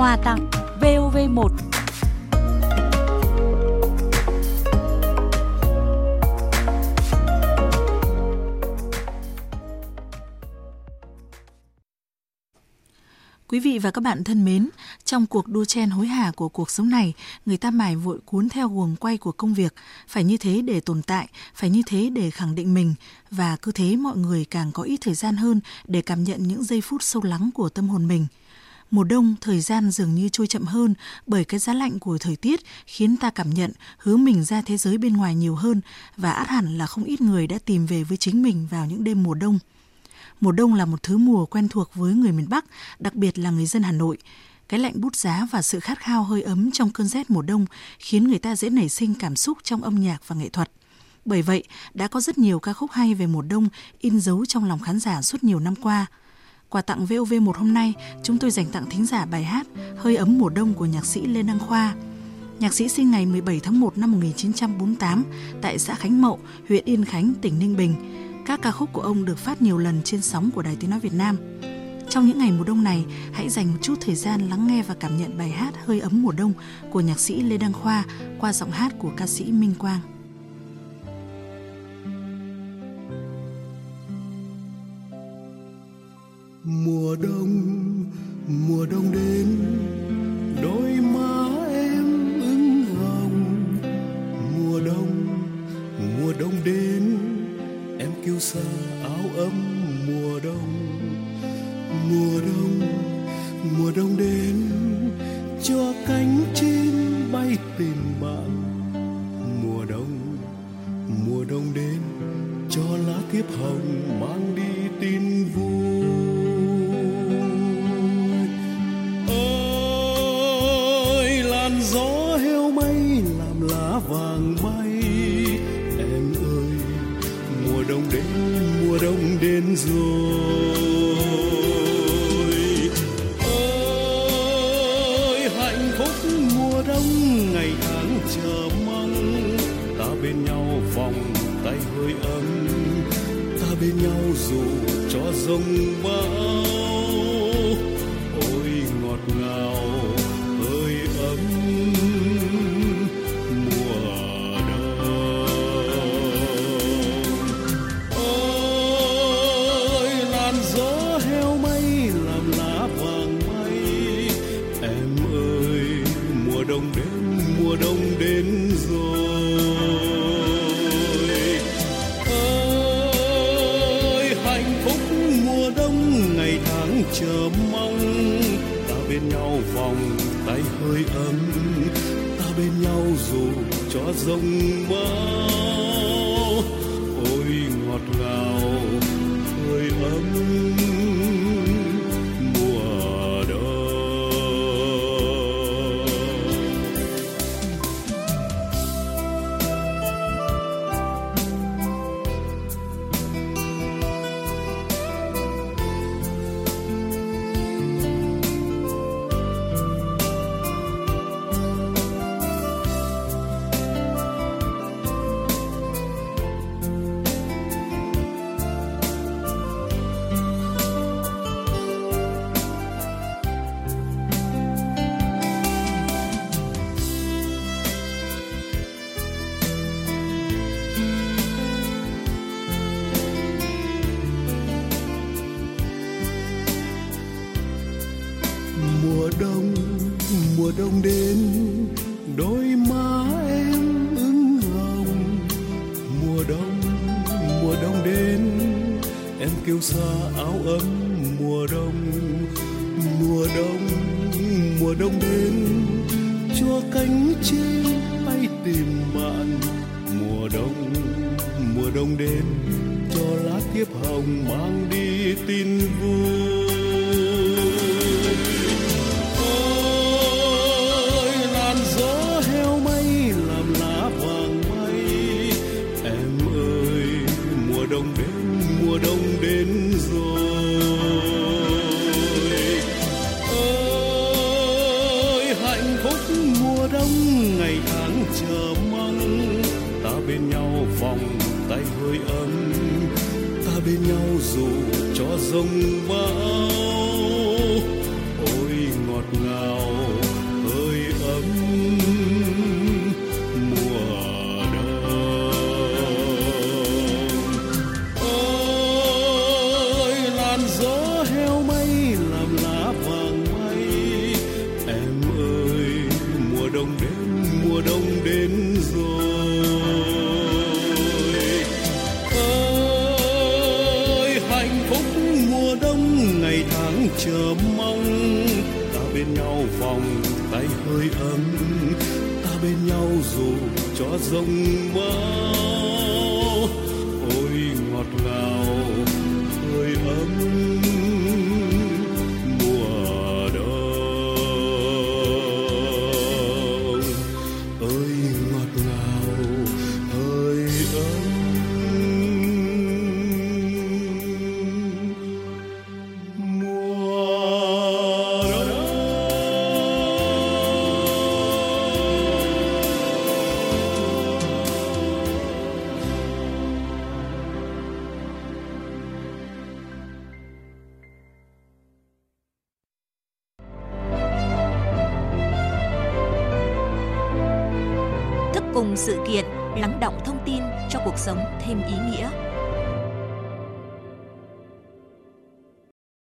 Quà tặng VOV1 Quý vị và các bạn thân mến, trong cuộc đua chen hối hả của cuộc sống này, người ta mải vội cuốn theo guồng quay của công việc, phải như thế để tồn tại, phải như thế để khẳng định mình. Và cứ thế mọi người càng có ít thời gian hơn để cảm nhận những giây phút sâu lắng của tâm hồn mình. Mùa đông, thời gian dường như trôi chậm hơn bởi cái giá lạnh của thời tiết khiến ta cảm nhận hướng mình ra thế giới bên ngoài nhiều hơn và át hẳn là không ít người đã tìm về với chính mình vào những đêm mùa đông. Mùa đông là một thứ mùa quen thuộc với người miền Bắc, đặc biệt là người dân Hà Nội. Cái lạnh bút giá và sự khát khao hơi ấm trong cơn rét mùa đông khiến người ta dễ nảy sinh cảm xúc trong âm nhạc và nghệ thuật. Bởi vậy, đã có rất nhiều ca khúc hay về mùa đông in dấu trong lòng khán giả suốt nhiều năm qua. Quà tặng VOV1 hôm nay, chúng tôi dành tặng thính giả bài hát Hơi ấm mùa đông của nhạc sĩ Lê Đăng Khoa. Nhạc sĩ sinh ngày 17 tháng 1 năm 1948 tại xã Khánh Mậu, huyện Yên Khánh, tỉnh Ninh Bình các ca khúc của ông được phát nhiều lần trên sóng của Đài Tiếng Nói Việt Nam. Trong những ngày mùa đông này, hãy dành một chút thời gian lắng nghe và cảm nhận bài hát Hơi ấm mùa đông của nhạc sĩ Lê Đăng Khoa qua giọng hát của ca sĩ Minh Quang. Đông đến, mùa đông đến rồi. Ôi, hạnh phúc mùa đông, ngày tháng chờ mong. Ta bên nhau vòng tay hơi ấm. Ta bên nhau dù cho rông bão đông đến, mùa đông đến rồi. Ơi, hạnh phúc mùa đông, ngày tháng chờ mong. Ta bên nhau vòng tay hơi ấm, ta bên nhau dù cho rông bão ôi, ngọt ngào mùa đông mùa đông đến, đôi má em ửng hồng. Mùa đông mùa đông đến, em kêu xa áo ấm. Mùa đông mùa đông mùa đông đến cho cánh chim bay tìm bạn. Mùa đông mùa đông đến, cho lá thiếp hồng mang đi tin vui. Bên nhau vòng tay hơi ấm. Ta bên nhau dù cho rông bão, ôi ngọt ngào. Chờ mong. Ta bên nhau vòng tay hơi ấm. Ta bên nhau dù cho rông bão cùng sự kiện, lắng động thông tin cho cuộc sống thêm ý nghĩa.